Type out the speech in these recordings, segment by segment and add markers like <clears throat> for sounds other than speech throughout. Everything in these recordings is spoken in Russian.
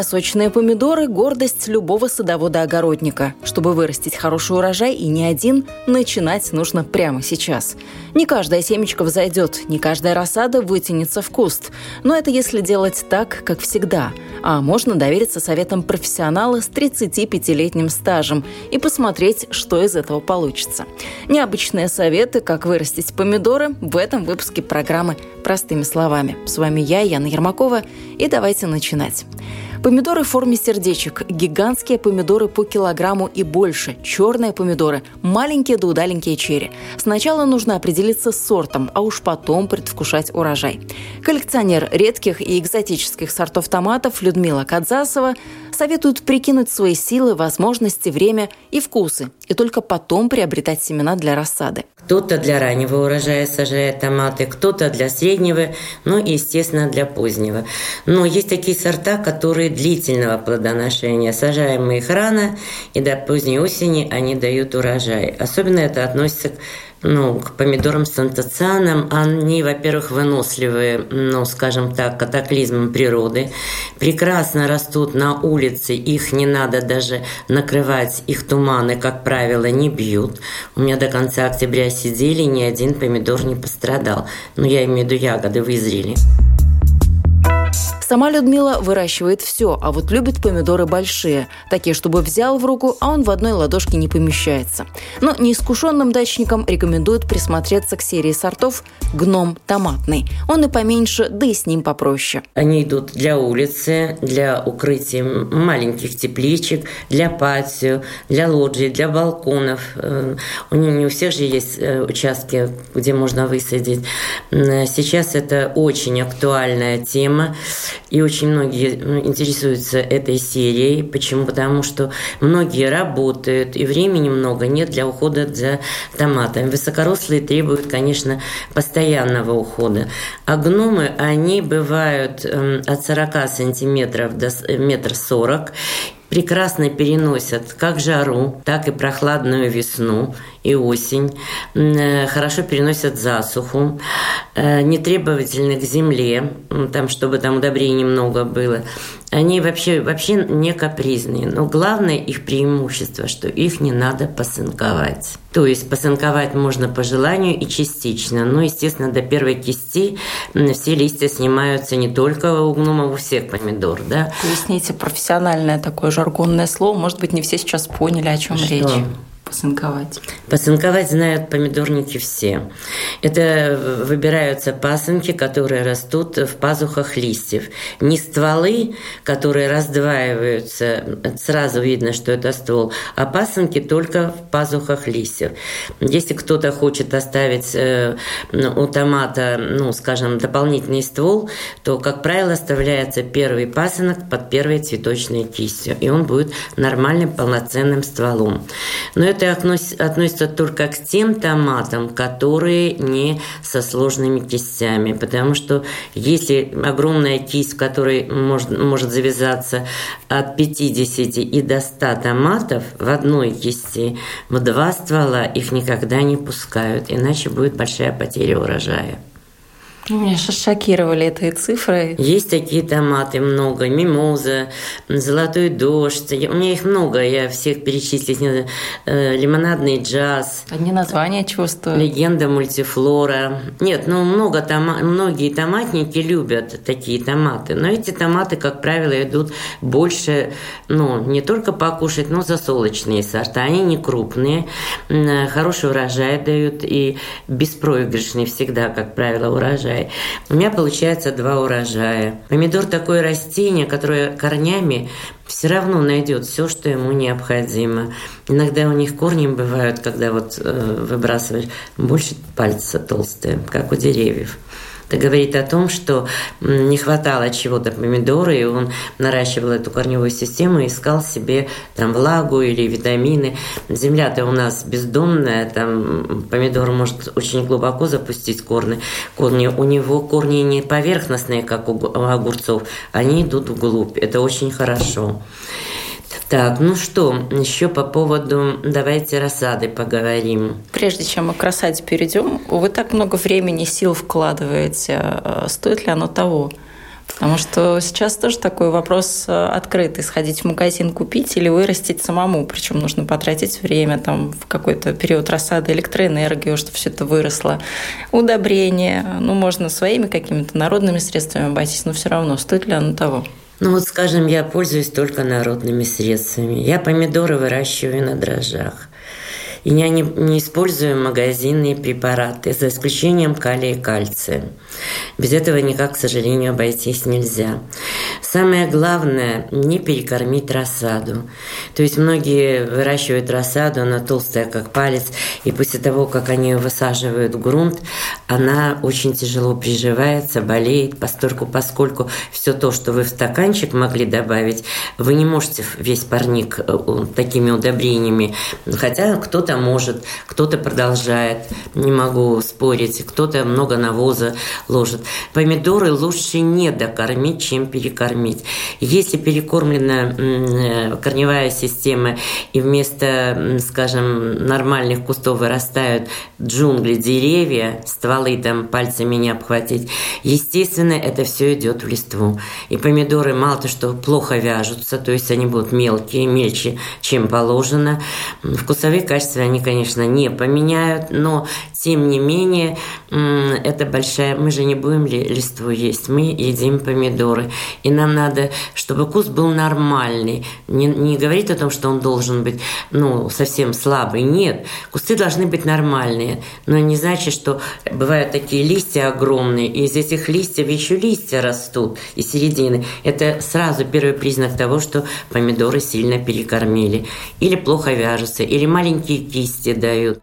Вкусные сочные помидоры – гордость любого садовода-огородника. Чтобы вырастить хороший урожай и не один, начинать нужно прямо сейчас. Не каждая семечко взойдет, не каждая рассада вытянется в куст. Но это если делать так, как всегда. А можно довериться советам профессионала с 35-летним стажем и посмотреть, что из этого получится. Необычные советы, как вырастить помидоры, в этом выпуске программы «Простыми словами». С вами я, Яна Ермакова, и давайте начинать. Помидоры в форме сердечек, гигантские помидоры по килограмму и больше, черные помидоры, маленькие да удаленькие черри. Сначала нужно определиться с сортом, а уж потом предвкушать урожай. Коллекционер редких и экзотических сортов томатов Людмила Кадзасова советует прикинуть свои силы, возможности, время и вкусы, и только потом приобретать семена для рассады. Кто-то для раннего урожая сажает томаты, кто-то для среднего, ну и, естественно, для позднего. Но есть такие сорта, которые длительного плодоношения. Сажаем мы их рано, и до поздней осени они дают урожай. Особенно это относится к ну, к помидорам с антоцианом, они, во-первых, выносливые, ну, скажем так, катаклизмом природы, прекрасно растут на улице, их не надо даже накрывать, их туманы, как правило, не бьют. У меня до конца октября сидели, ни один помидор не пострадал. Ну, я имею в виду ягоды вызрели. Сама Людмила выращивает все, а вот любит помидоры большие, такие, чтобы взял в руку, а он в одной ладошке не помещается. Но неискушенным дачникам рекомендуют присмотреться к серии сортов «Гном томатный». Он и поменьше, да и с ним попроще. Они идут для улицы, для укрытия маленьких тепличек, для патио, для лоджий, для балконов. Э, у не у всех же есть э, участки, где можно высадить. Сейчас это очень актуальная тема. И очень многие ну, интересуются этой серией. Почему? Потому что многие работают, и времени много нет для ухода за томатами. Высокорослые требуют, конечно, постоянного ухода. А гномы, они бывают эм, от 40 сантиметров до метр сорок прекрасно переносят как жару, так и прохладную весну и осень, э, хорошо переносят засуху, э, нетребовательны к земле, там, чтобы там удобрений немного было. Они вообще, вообще не капризные, но главное их преимущество, что их не надо посынковать. То есть посынковать можно по желанию и частично. Но, естественно, до первой кисти все листья снимаются не только у гномов, у всех помидор. Да? Поясните профессиональное такое жаргонное слово. Может быть, не все сейчас поняли, о чем что? речь. Посынковать. Посынковать знают помидорники все. Это выбираются пасынки, которые растут в пазухах листьев. Не стволы, которые раздваиваются, сразу видно, что это ствол, а пасынки только в пазухах листьев. Если кто-то хочет оставить э, у томата, ну, скажем, дополнительный ствол, то, как правило, оставляется первый пасынок под первой цветочной кистью, и он будет нормальным полноценным стволом. Но это это относится только к тем томатам, которые не со сложными кистями, потому что если огромная кисть, в которой может, может завязаться от 50 и до 100 томатов в одной кисти, в два ствола их никогда не пускают, иначе будет большая потеря урожая. Меня шокировали этой цифры. Есть такие томаты много. Мимоза, золотой дождь. У меня их много, я всех перечислить не э, Лимонадный джаз. Одни названия чего стоят? Легенда мультифлора. Нет, ну много тома... многие томатники любят такие томаты. Но эти томаты, как правило, идут больше, ну, не только покушать, но засолочные сорта. Они не крупные, хороший урожай дают и беспроигрышный всегда, как правило, урожай урожай. У меня получается два урожая. Помидор такое растение, которое корнями все равно найдет все, что ему необходимо. Иногда у них корни бывают, когда вот э, выбрасываешь больше пальца толстые, как у деревьев. Это говорит о том, что не хватало чего-то помидоры, и он наращивал эту корневую систему, искал себе там влагу или витамины. Земля-то у нас бездонная, там помидор может очень глубоко запустить корни. корни. У него корни не поверхностные, как у огурцов, они идут вглубь. Это очень хорошо. Так, ну что, еще по поводу, давайте рассады поговорим. Прежде чем мы к рассаде перейдем, вы так много времени, сил вкладываете, а стоит ли оно того? Потому что сейчас тоже такой вопрос э, открытый. Сходить в магазин купить или вырастить самому. Причем нужно потратить время там, в какой-то период рассады электроэнергию, чтобы все это выросло. Удобрения. Ну, можно своими какими-то народными средствами обойтись, но все равно стоит ли оно того? Ну вот, скажем, я пользуюсь только народными средствами. Я помидоры выращиваю на дрожжах. И я не, не использую магазинные препараты, за исключением калия и кальция. Без этого никак, к сожалению, обойтись нельзя. Самое главное – не перекормить рассаду. То есть многие выращивают рассаду, она толстая, как палец, и после того, как они ее высаживают в грунт, она очень тяжело приживается, болеет, постольку, поскольку все то, что вы в стаканчик могли добавить, вы не можете весь парник э, такими удобрениями. Хотя кто-то может, кто-то продолжает, не могу спорить, кто-то много навоза ложит. Помидоры лучше не докормить, чем перекормить. Если перекормлена э, корневая система и вместо, скажем, нормальных кустов вырастают джунгли, деревья, стволы там пальцами не обхватить, естественно, это все идет в листву. И помидоры мало то, что плохо вяжутся, то есть они будут мелкие, мельче, чем положено. Вкусовые качества они, конечно, не поменяют, но тем не менее это большая... Мы же не будем ли листву есть, мы едим помидоры. И нам надо, чтобы куст был нормальный. Не, не говорить о том, что он должен быть ну, совсем слабый. Нет, кусты должны быть нормальные. Но не значит, что бывают такие листья огромные, и из этих листьев еще листья растут из середины. Это сразу первый признак того, что помидоры сильно перекормили. Или плохо вяжутся, или маленькие кисти дают.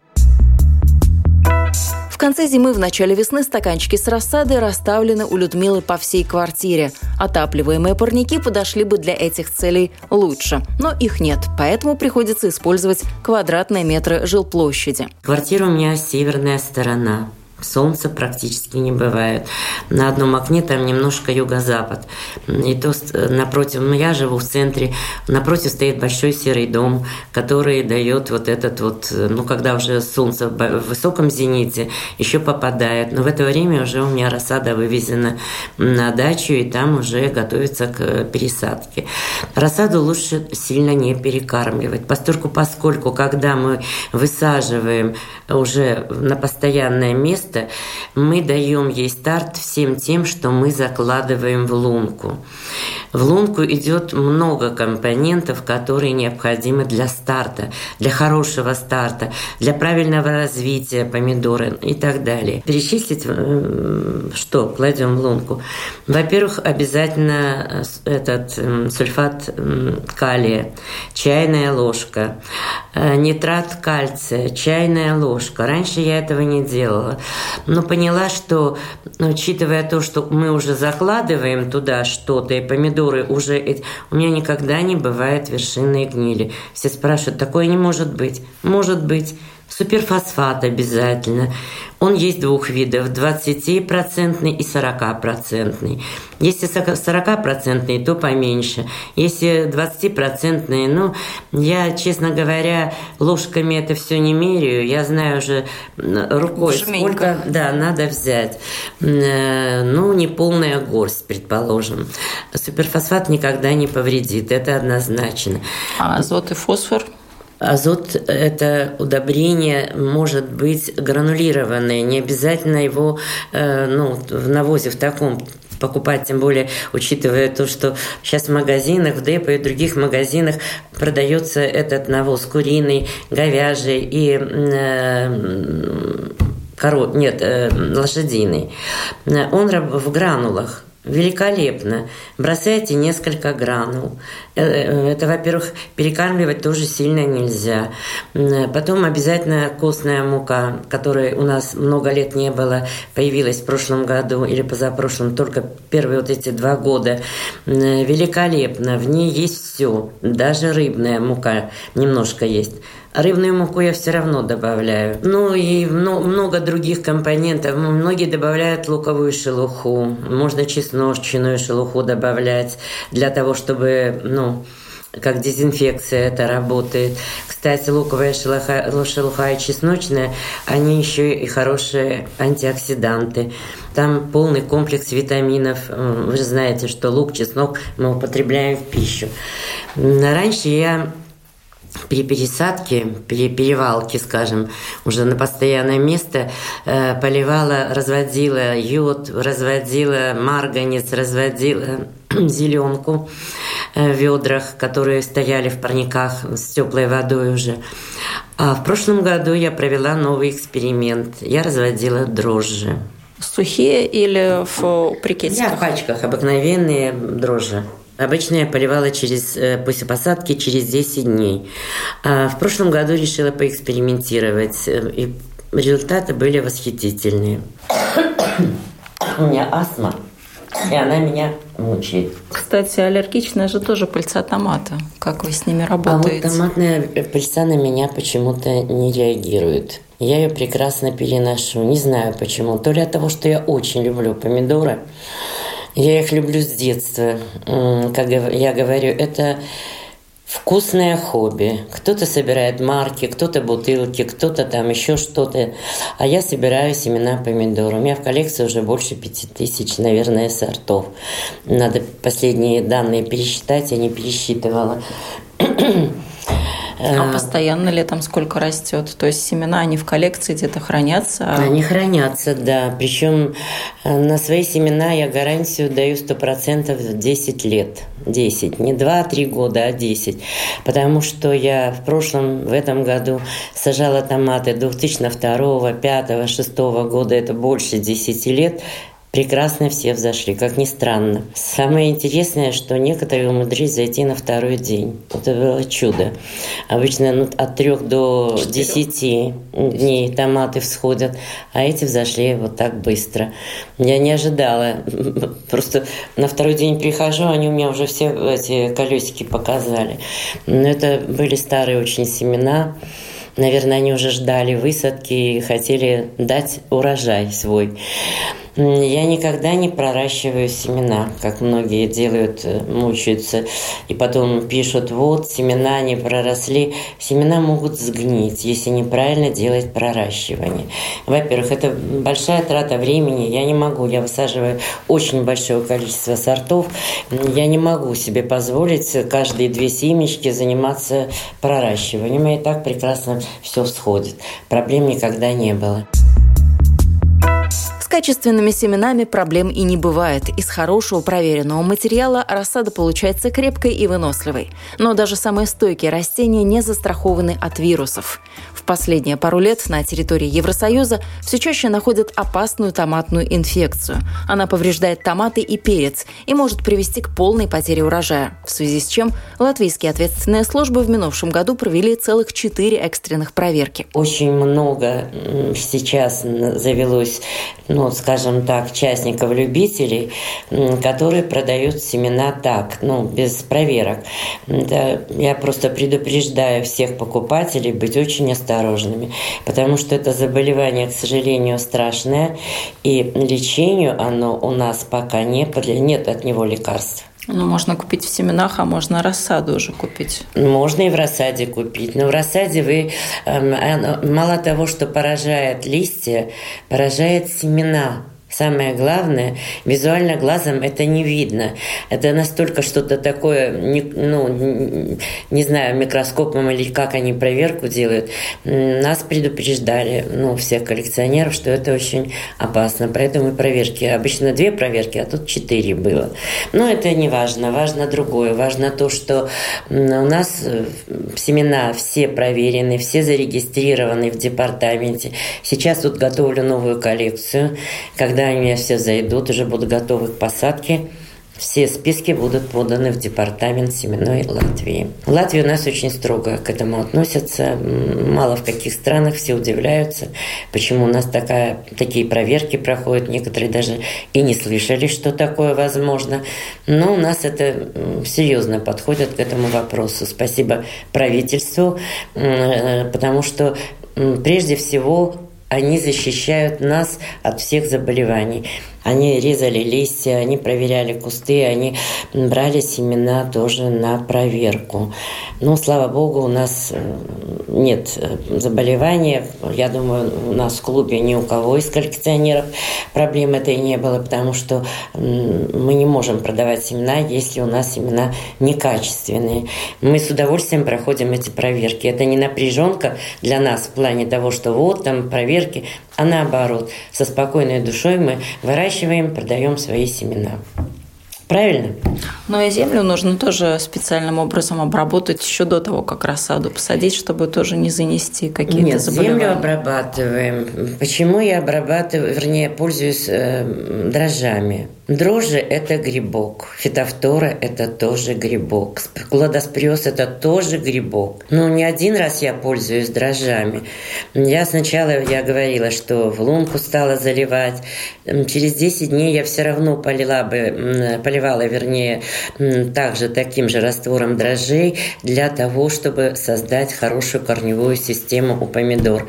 В конце зимы, в начале весны стаканчики с рассадой расставлены у Людмилы по всей квартире. Отапливаемые парники подошли бы для этих целей лучше, но их нет, поэтому приходится использовать квадратные метры жилплощади. Квартира у меня северная сторона солнца практически не бывает. На одном окне там немножко юго-запад. И то напротив, ну я живу в центре, напротив стоит большой серый дом, который дает вот этот вот, ну когда уже солнце в высоком зените, еще попадает. Но в это время уже у меня рассада вывезена на дачу, и там уже готовится к пересадке. Рассаду лучше сильно не перекармливать, поскольку, поскольку когда мы высаживаем уже на постоянное место, место, мы даем ей старт всем тем, что мы закладываем в лунку. В лунку идет много компонентов, которые необходимы для старта, для хорошего старта, для правильного развития помидора и так далее. Перечислить, э, что кладем в лунку. Во-первых, обязательно э, этот сульфат калия, чайная ложка, э, нитрат кальция, чайная ложка. Раньше я этого не делала, но поняла, что учитывая то, что мы уже закладываем туда что-то, и помидоры помидоры уже... У меня никогда не бывает вершинной гнили. Все спрашивают, такое не может быть. Может быть. Суперфосфат обязательно. Он есть двух видов, 20% и 40%. Если 40%, то поменьше. Если 20%, ну, я, честно говоря, ложками это все не меряю. Я знаю уже рукой, Жменько. сколько да, надо взять. Э, ну, не полная горсть, предположим. Суперфосфат никогда не повредит, это однозначно. А азот и фосфор – Азот – это удобрение может быть гранулированное, не обязательно его э, ну, в навозе в таком покупать, тем более учитывая то, что сейчас в магазинах, в депо и других магазинах продается этот навоз куриный, говяжий и э, корот, нет, э, лошадиный. Он в гранулах великолепно. Бросайте несколько гранул. Э, э, это, во-первых, перекармливать тоже сильно нельзя. Потом обязательно костная мука, которой у нас много лет не было, появилась в прошлом году или позапрошлом, только первые вот эти два года. Великолепно. В ней есть все. Даже рыбная мука немножко есть. Рыбную муку я все равно добавляю. Ну и много других компонентов. Многие добавляют луковую шелуху. Можно чесночную шелуху добавлять для того, чтобы, ну, как дезинфекция это работает. Кстати, луковая шелуха, шелуха и чесночная, они еще и хорошие антиоксиданты. Там полный комплекс витаминов. Вы же знаете, что лук, чеснок мы употребляем в пищу. Раньше я при пересадке, при перевалке, скажем, уже на постоянное место, э, поливала, разводила йод, разводила марганец, разводила <clears throat> зеленку э, в ведрах, которые стояли в парниках с теплой водой уже. А в прошлом году я провела новый эксперимент. Я разводила дрожжи. Сухие или в брикетиках? Я в пачках, обыкновенные дрожжи. Обычно я поливала через, э, после посадки через 10 дней. А в прошлом году решила поэкспериментировать, э, и результаты были восхитительные. <coughs> У меня астма, и она меня мучает. Кстати, аллергичная же тоже пыльца томата. Как вы с ними работаете? А вот томатная пыльца на меня почему-то не реагирует. Я ее прекрасно переношу. Не знаю почему. То ли от того, что я очень люблю помидоры, я их люблю с детства. Как я говорю, это вкусное хобби. Кто-то собирает марки, кто-то бутылки, кто-то там еще что-то. А я собираю семена помидор. У меня в коллекции уже больше пяти тысяч, наверное, сортов. Надо последние данные пересчитать, я не пересчитывала. <clears throat> А э, постоянно ли там сколько растет? То есть семена, они в коллекции где-то хранятся? А... Они хранятся, да. Причем э, на свои семена я гарантию даю 100% 10 лет. 10. Не 2-3 года, а 10. Потому что я в прошлом, в этом году сажала томаты 2002, 2005, 2006 года. Это больше 10 лет прекрасно все взошли, как ни странно. Самое интересное, что некоторые умудрились зайти на второй день. Это было чудо. Обычно ну, от трех до десяти дней томаты всходят, а эти взошли вот так быстро. Я не ожидала. <laughs> Просто на второй день прихожу, они у меня уже все эти колесики показали. Но это были старые очень семена. Наверное, они уже ждали высадки и хотели дать урожай свой. Я никогда не проращиваю семена, как многие делают, э, мучаются, и потом пишут, вот, семена не проросли. Семена могут сгнить, если неправильно делать проращивание. Во-первых, это большая трата времени, я не могу, я высаживаю очень большое количество сортов, я не могу себе позволить каждые две семечки заниматься проращиванием, и так прекрасно все всходит. Проблем никогда не было качественными семенами проблем и не бывает. Из хорошего проверенного материала рассада получается крепкой и выносливой. Но даже самые стойкие растения не застрахованы от вирусов. В последние пару лет на территории Евросоюза все чаще находят опасную томатную инфекцию. Она повреждает томаты и перец и может привести к полной потере урожая, в связи с чем латвийские ответственные службы в минувшем году провели целых четыре экстренных проверки. Очень много сейчас завелось ну, скажем так, частников-любителей, которые продают семена так, ну, без проверок. Да, я просто предупреждаю всех покупателей быть очень осторожными, потому что это заболевание, к сожалению, страшное, и лечению оно у нас пока не, нет от него лекарств. Ну, можно купить в семенах, а можно рассаду уже купить. Можно и в рассаде купить. Но в рассаде вы эм, мало того, что поражает листья, поражает семена. Самое главное, визуально глазом это не видно. Это настолько что-то такое, не, ну, не знаю, микроскопом или как они проверку делают. Нас предупреждали, ну, всех коллекционеров, что это очень опасно. Поэтому проверки, обычно две проверки, а тут четыре было. Но это не важно, важно другое. Важно то, что у нас э, семена все проверены, все зарегистрированы в департаменте. Сейчас тут готовлю новую коллекцию, когда Когда они все зайдут, уже будут готовы к посадке, все списки будут поданы в департамент семенной Латвии. В Латвии у нас очень строго к этому относятся. Мало в каких странах все удивляются, почему у нас такая, такие проверки проходят. Некоторые даже и не слышали, что такое возможно. Но у нас это серьезно подходит к этому вопросу. Спасибо правительству, э, потому что прежде всего они защищают нас от всех заболеваний. Они резали листья, они проверяли кусты, они брали семена тоже на проверку. Но, слава богу, у нас э, нет э, заболевания. Я думаю, у нас в клубе ни у кого из коллекционеров проблем этой не было, потому что мы не можем продавать семена, если у нас семена некачественные. Мы с удовольствием проходим эти проверки. Это не напряженка для нас в плане того, что вот там проверки, а наоборот, со спокойной душой мы выращиваем, продаем свои семена. Правильно? Но и землю нужно тоже специальным образом обработать еще до того, как рассаду посадить, чтобы тоже не занести какие-то Нет, заболевания. землю обрабатываем. Почему я обрабатываю, вернее, пользуюсь э, дрожжами? Дрожжи – это грибок, фитофтора – это тоже грибок, кладоспрёс – это тоже грибок. Но не один раз я пользуюсь дрожжами. Я сначала, я говорила, что в лунку стала заливать. Через 10 дней я все равно полила бы, поливала, вернее, также таким же раствором дрожжей для того, чтобы создать хорошую корневую систему у помидор.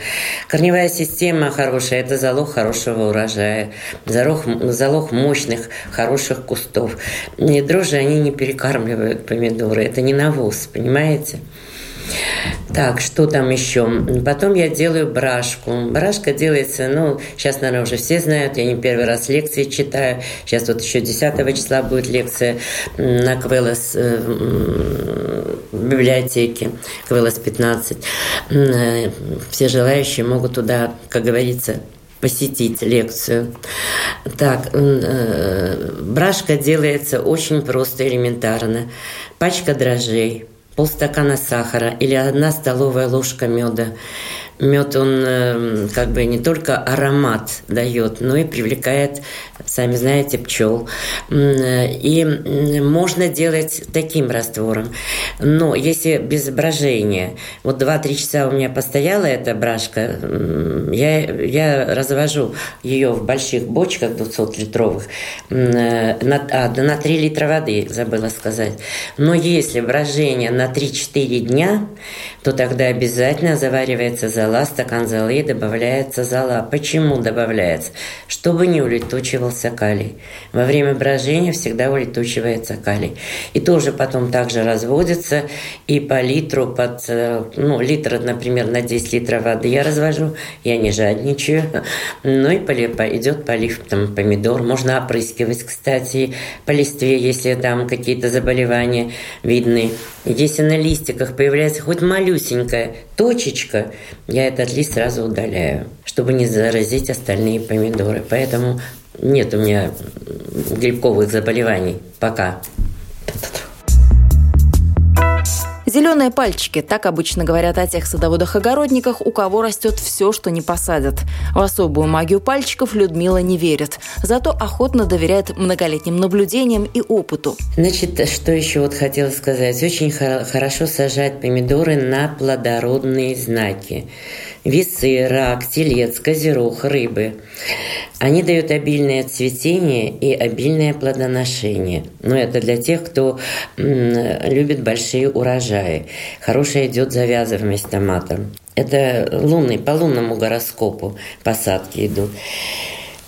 Корневая система хорошая – это залог хорошего урожая, залог, залог мощных хороших кустов. И дрожжи, они не перекармливают помидоры. Это не навоз, понимаете? Так, что там еще? Потом я делаю брашку. Брашка делается, ну, сейчас, наверное, уже все знают, я не первый раз лекции читаю. Сейчас вот еще 10 числа будет лекция на Квелос э, библиотеке, Квелос 15. Э, все желающие могут туда, как говорится, посетить лекцию. Так, э, брашка делается очень просто, элементарно. Пачка дрожжей, полстакана сахара или одна столовая ложка меда. Мед, он э, как бы не только аромат дает, но и привлекает, сами знаете, пчел. И можно делать таким раствором. Но если без брожения, вот 2-3 часа у меня постояла эта брашка, я, я развожу ее в больших бочках 200-литровых на, а, на 3 литра воды, забыла сказать. Но если брожение на 3-4 дня, то тогда обязательно заваривается зола, стакан золы добавляется зола. Почему добавляется? Чтобы не улетучивался калий. Во время брожения всегда улетучивается калий. И тоже потом также разводится. И по литру, под, э, ну, литр, например, на 10 литров воды я развожу. Я не жадничаю. Ну и полив, идет полив там, помидор. Можно опрыскивать, кстати, по листве, если там какие-то заболевания видны. Если на листиках появляется хоть малюсенькая точечка, я этот лист сразу удаляю, чтобы не заразить остальные помидоры. Поэтому нет у меня грибковых заболеваний пока. Зеленые пальчики – так обычно говорят о тех садоводах-огородниках, у кого растет все, что не посадят. В особую магию пальчиков Людмила не верит, зато охотно доверяет многолетним наблюдениям и опыту. Значит, что еще вот хотела сказать. Очень хорошо сажать помидоры на плодородные знаки весы, рак, телец, козерог, рыбы. Они дают обильное цветение и обильное плодоношение. Но это для тех, кто любит большие урожаи. Хорошая идет завязываемость томата. Это лунный, по лунному гороскопу посадки идут.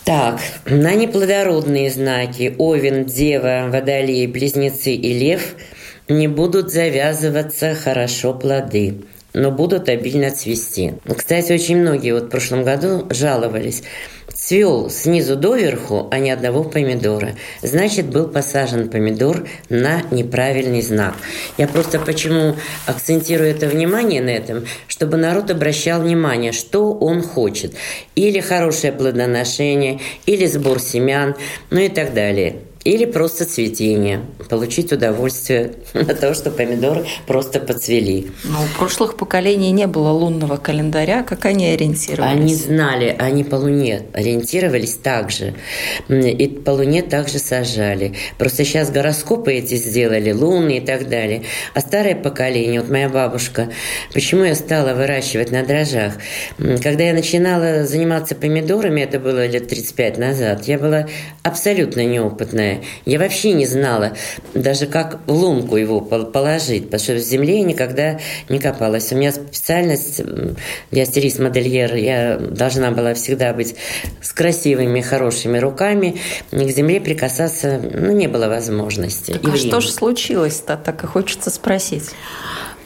Так, на неплодородные знаки Овен, Дева, Водолей, Близнецы и Лев не будут завязываться хорошо плоды но будут обильно цвести. Кстати, очень многие вот в прошлом году жаловались. Цвел снизу доверху, а не одного помидора. Значит, был посажен помидор на неправильный знак. Я просто почему акцентирую это внимание на этом, чтобы народ обращал внимание, что он хочет. Или хорошее плодоношение, или сбор семян, ну и так далее. Или просто цветение, получить удовольствие <laughs> от того, что помидоры просто поцвели. Но у прошлых поколений не было лунного календаря, как они ориентировались? Они знали, они по Луне ориентировались также, и по Луне также сажали. Просто сейчас гороскопы эти сделали, луны и так далее. А старое поколение, вот моя бабушка, почему я стала выращивать на дрожжах? Когда я начинала заниматься помидорами, это было лет 35 назад, я была абсолютно неопытная зеленое. Я вообще не знала даже как в лунку его положить, потому что в земле я никогда не копалась. У меня специальность, я стилист-модельер, я должна была всегда быть с красивыми, хорошими руками. К земле прикасаться ну, не было возможности. Так, а что же случилось-то, так и хочется спросить.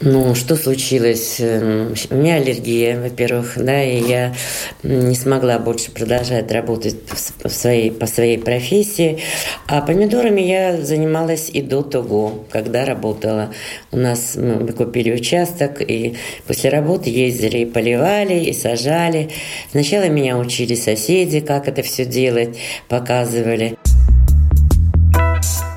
Ну, что случилось? Эм, у меня аллергия, во-первых, да, и я не смогла больше продолжать работать в своей, по своей профессии. А помидорами я занималась и до того, когда работала. У нас мы купили участок, и после работы ездили и поливали, и сажали. Сначала меня учили соседи, как это все делать, показывали.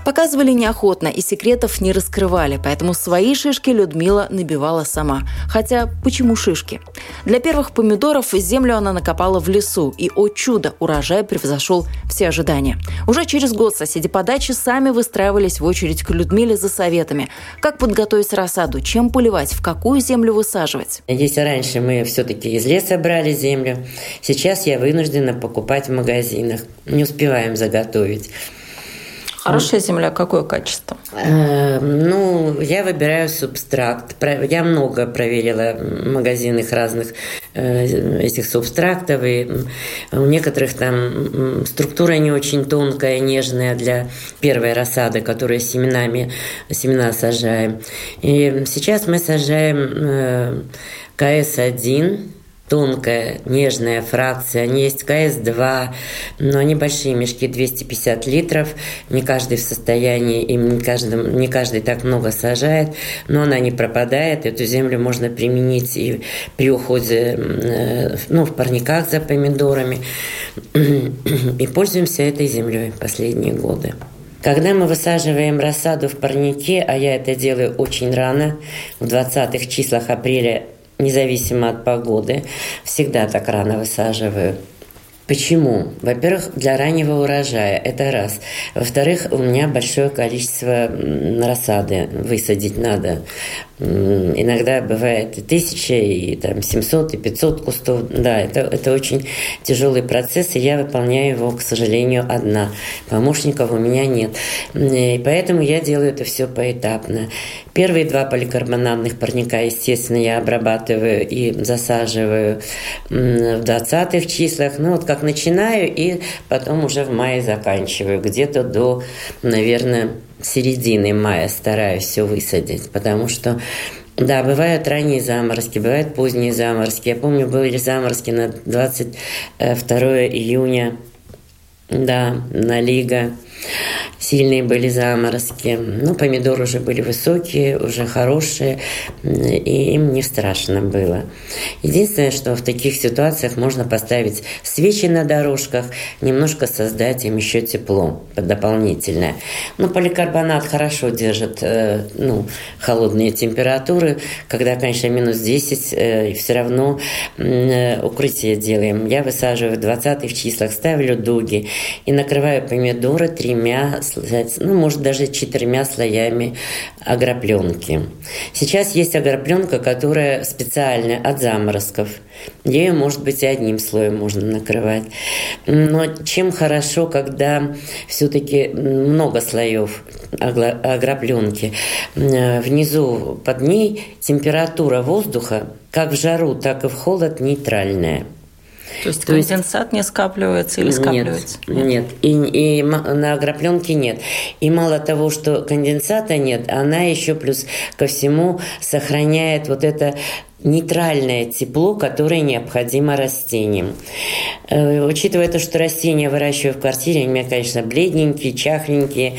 Показывали неохотно и секретов не раскрывали, поэтому свои шишки Людмила набивала сама. Хотя почему шишки? Для первых помидоров землю она накопала в лесу, и, о чудо, урожай превзошел все ожидания. Уже через год соседи по даче сами выстраивались в очередь к Людмиле за советами. Как подготовить рассаду, чем поливать, в какую землю высаживать. Если раньше мы все-таки из леса брали землю, сейчас я вынуждена покупать в магазинах. Не успеваем заготовить. Хорошая земля, какое качество? Э, ну, я выбираю субстракт. Я много проверила магазинах разных э, этих субстрактов, и у некоторых там структура не очень тонкая, нежная для первой рассады, которую семенами, семена сажаем. И сейчас мы сажаем э, КС-1, тонкая, нежная фракция. Они есть КС-2, но они большие мешки, 250 литров. Не каждый в состоянии, им не, каждый, не каждый так много сажает, но она не пропадает. Эту землю можно применить и при уходе э, ну, в парниках за помидорами. И пользуемся этой землей последние годы. Когда мы высаживаем рассаду в парнике, а я это делаю очень рано, в 20-х числах апреля независимо от погоды. Всегда так рано высаживаю. Почему? Во-первых, для раннего урожая, это раз. Во-вторых, у меня большое количество рассады высадить надо. Иногда бывает и тысяча, и там 700, и 500 кустов. Да, это, это очень тяжелый процесс, и я выполняю его, к сожалению, одна. Помощников у меня нет. И поэтому я делаю это все поэтапно. Первые два поликарбонатных парника, естественно, я обрабатываю и засаживаю в 20-х числах. Ну, вот как начинаю, и потом уже в мае заканчиваю. Где-то до, наверное, середины мая стараюсь все высадить, потому что да, бывают ранние заморозки, бывают поздние заморозки. Я помню, были заморозки на 22 июня, да, на Лига. Сильные были заморозки. Ну, помидоры уже были высокие, уже хорошие, и им не страшно было. Единственное, что в таких ситуациях можно поставить свечи на дорожках, немножко создать им еще тепло дополнительное. Но поликарбонат хорошо держит э, ну, холодные температуры. Когда, конечно, минус 10, э, все равно э, укрытие делаем. Я высаживаю в 20-х числах, ставлю дуги и накрываю помидоры тремя ну, может, даже четырьмя слоями агропленки. Сейчас есть агропленка, которая специальная от заморозков. Ею, может быть, и одним слоем можно накрывать. Но чем хорошо, когда все-таки много слоев агропленки. Внизу под ней температура воздуха как в жару, так и в холод нейтральная. То есть То конденсат есть... не скапливается или скапливается? Нет, нет. И, и на агропленке нет. И мало того, что конденсата нет, она еще плюс ко всему сохраняет вот это нейтральное тепло, которое необходимо растениям. Э, учитывая то, что растения выращиваю в квартире, они у меня, конечно, бледненькие, чахленькие,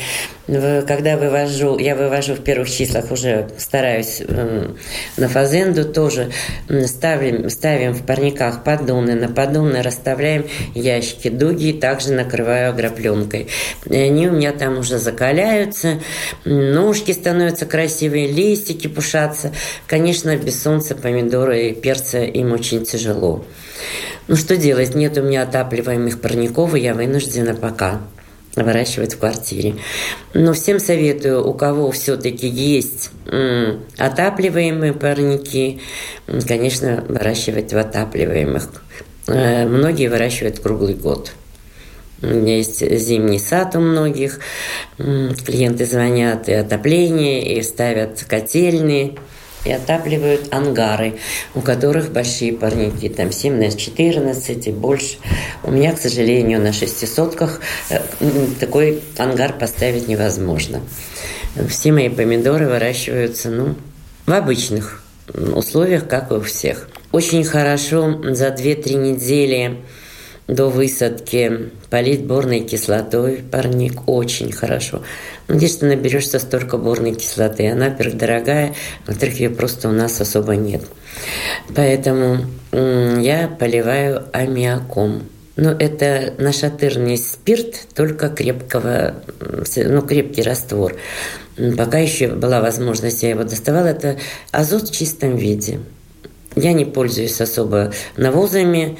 когда вывожу, я вывожу в первых числах уже стараюсь эм, на фазенду тоже ставим, ставим в парниках поддоны, на поддоны расставляем ящики, дуги также накрываю агропленкой. И они у меня там уже закаляются, ножки становятся красивые, листики пушатся. Конечно, без солнца помидоры и перца им очень тяжело. Ну что делать, нет у меня отапливаемых парников, и я вынуждена пока выращивать в квартире. Но всем советую, у кого все-таки есть отапливаемые парники, конечно, выращивать в отапливаемых. Э, многие выращивают круглый год. У меня есть зимний сад у многих. Клиенты звонят и отопление, и ставят котельные и отапливают ангары, у которых большие парники, там 7 на 14 и больше. У меня, к сожалению, на шестисотках э, такой ангар поставить невозможно. Все мои помидоры выращиваются ну, в обычных условиях, как и у всех. Очень хорошо за 2-3 недели до высадки полить борной кислотой парник очень хорошо. Ну, где ты наберешься столько борной кислоты? Она, во-первых, дорогая, во-вторых, ее просто у нас особо нет. Поэтому я поливаю аммиаком. Ну, это нашатырный спирт, только крепкого, ну, крепкий раствор. Пока еще была возможность, я его доставала, это азот в чистом виде. Я не пользуюсь особо навозами.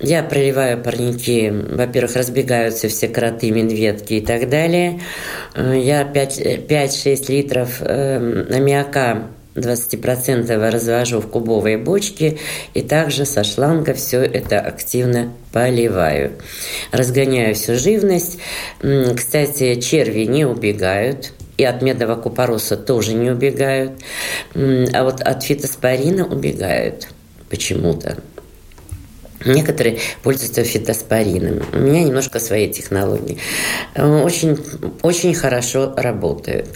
Я проливаю парники. Во-первых, разбегаются все кроты, медведки и так далее. Э, я 5-6 литров эм, аммиака 20% развожу в кубовые бочки и также со шланга все это активно поливаю. Разгоняю всю живность. Кстати, черви не убегают и от медного купороса тоже не убегают, а вот от фитоспорина убегают почему-то. Некоторые пользуются фитоспорином. У меня немножко свои технологии. Очень, очень хорошо работают.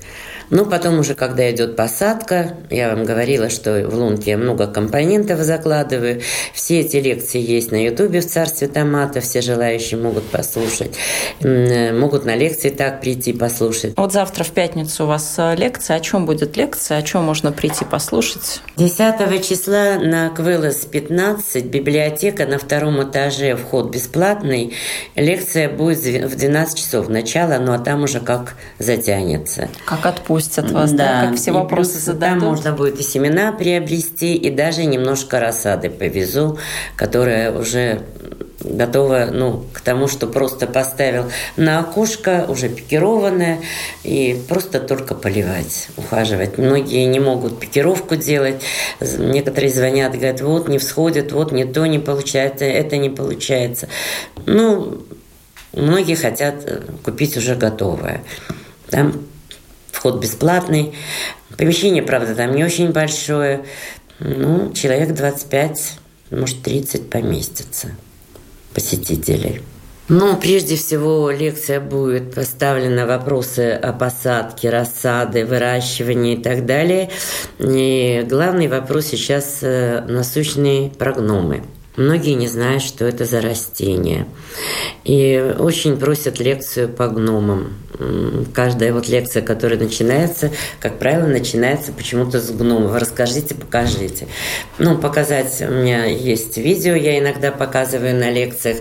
Ну, потом уже, когда идет посадка, я вам говорила, что в лунке я много компонентов закладываю. Все эти лекции есть на ютубе в «Царстве томата», все желающие могут послушать. Могут на лекции так прийти послушать. Вот завтра в пятницу у вас э, лекция. О чем будет лекция? О чем можно прийти послушать? 10 числа на Квелос 15, библиотека на втором этаже, вход бесплатный. Лекция будет в 12 часов начала, ну а там уже как затянется. Как отпуск отпустят вас, да, да как все и вопросы зададут. Там можно будет и семена приобрести, и даже немножко рассады повезу, которая уже готова ну, к тому, что просто поставил на окошко, уже пикированное, и просто только поливать, ухаживать. Многие не могут пикировку делать. Некоторые звонят, говорят, вот не всходит, вот не то не получается, это не получается. Ну, многие хотят э, купить уже готовое. Там вход бесплатный. Помещение, правда, там не очень большое. Ну, человек 25, может, 30 поместится посетителей. Ну, прежде всего, лекция будет поставлена вопросы о посадке, рассады, выращивании и так далее. И главный вопрос сейчас э, – насущные прогномы. Многие не знают, что это за растение. И очень просят лекцию по гномам. Каждая вот лекция, которая начинается, как правило, начинается почему-то с гномов. Расскажите, покажите. Ну, показать у меня есть видео, я иногда показываю на лекциях.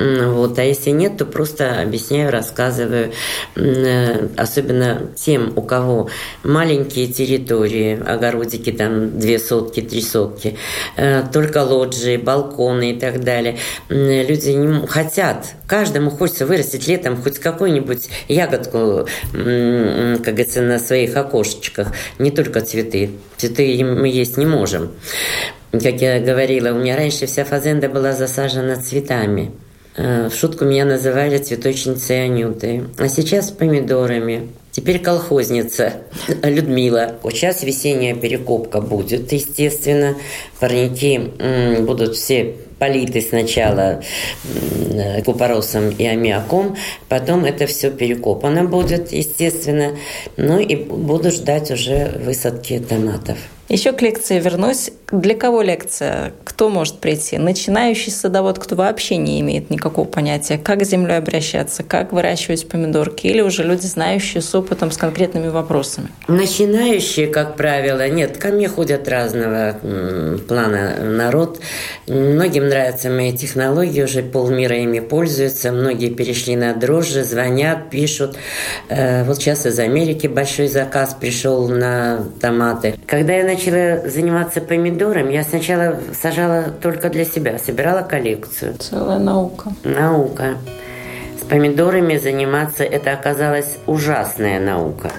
Вот. А если нет, то просто объясняю, рассказываю. Э, особенно тем, у кого маленькие территории, огородики там две сотки, три сотки, э, только лоджии, балконы и так далее. Люди не хотят, каждому хочется вырастить летом хоть какую-нибудь ягодку, как говорится, на своих окошечках, не только цветы. Цветы мы есть не можем. Как я говорила, у меня раньше вся фазенда была засажена цветами. Э, в шутку меня называли цветочницей Анютой. А сейчас помидорами. Теперь колхозница <laughs> Людмила. Вот сейчас весенняя перекопка будет, естественно. Парники будут все политы сначала купоросом и аммиаком, потом это все перекопано будет, естественно. Ну и буду ждать уже высадки томатов. Еще к лекции вернусь. Для кого лекция? Кто может прийти? Начинающий садовод, кто вообще не имеет никакого понятия, как с землей обращаться, как выращивать помидорки, или уже люди, знающие с опытом, с конкретными вопросами? Начинающие, как правило, нет. Ко мне ходят разного плана народ. Многим нравятся мои технологии, уже полмира ими пользуются. Многие перешли на дрожжи, звонят, пишут. Э, вот сейчас из Америки большой заказ пришел на томаты. Когда я начала заниматься помидором, я сначала сажала только для себя, собирала коллекцию. Целая наука. Наука. Помидорами заниматься это оказалась ужасная наука.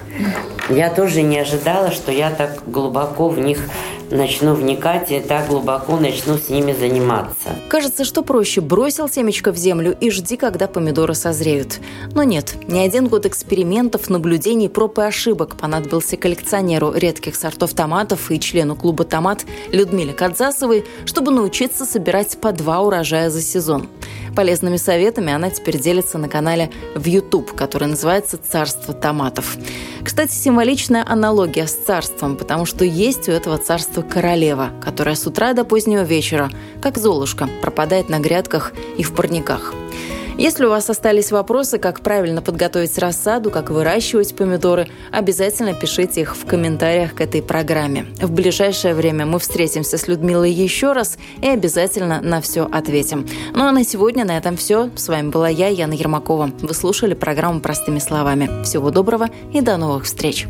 Я тоже не ожидала, что я так глубоко в них начну вникать и так глубоко начну с ними заниматься. Кажется, что проще бросил семечко в землю и жди, когда помидоры созреют. Но нет, не один год экспериментов, наблюдений, проб и ошибок понадобился коллекционеру редких сортов томатов и члену клуба «Томат» Людмиле Кадзасовой, чтобы научиться собирать по два урожая за сезон. Полезными советами она теперь делится на канале в YouTube, который называется «Царство томатов». Кстати, символичная аналогия с царством, потому что есть у этого царства королева, которая с утра до позднего вечера, как золушка, пропадает на грядках и в парниках. Если у вас остались вопросы, как правильно подготовить рассаду, как выращивать помидоры, обязательно пишите их в комментариях к этой программе. В ближайшее время мы встретимся с Людмилой еще раз и обязательно на все ответим. Ну а на сегодня на этом все. С вами была я, Яна Ермакова. Вы слушали программу «Простыми словами». Всего доброго и до новых встреч!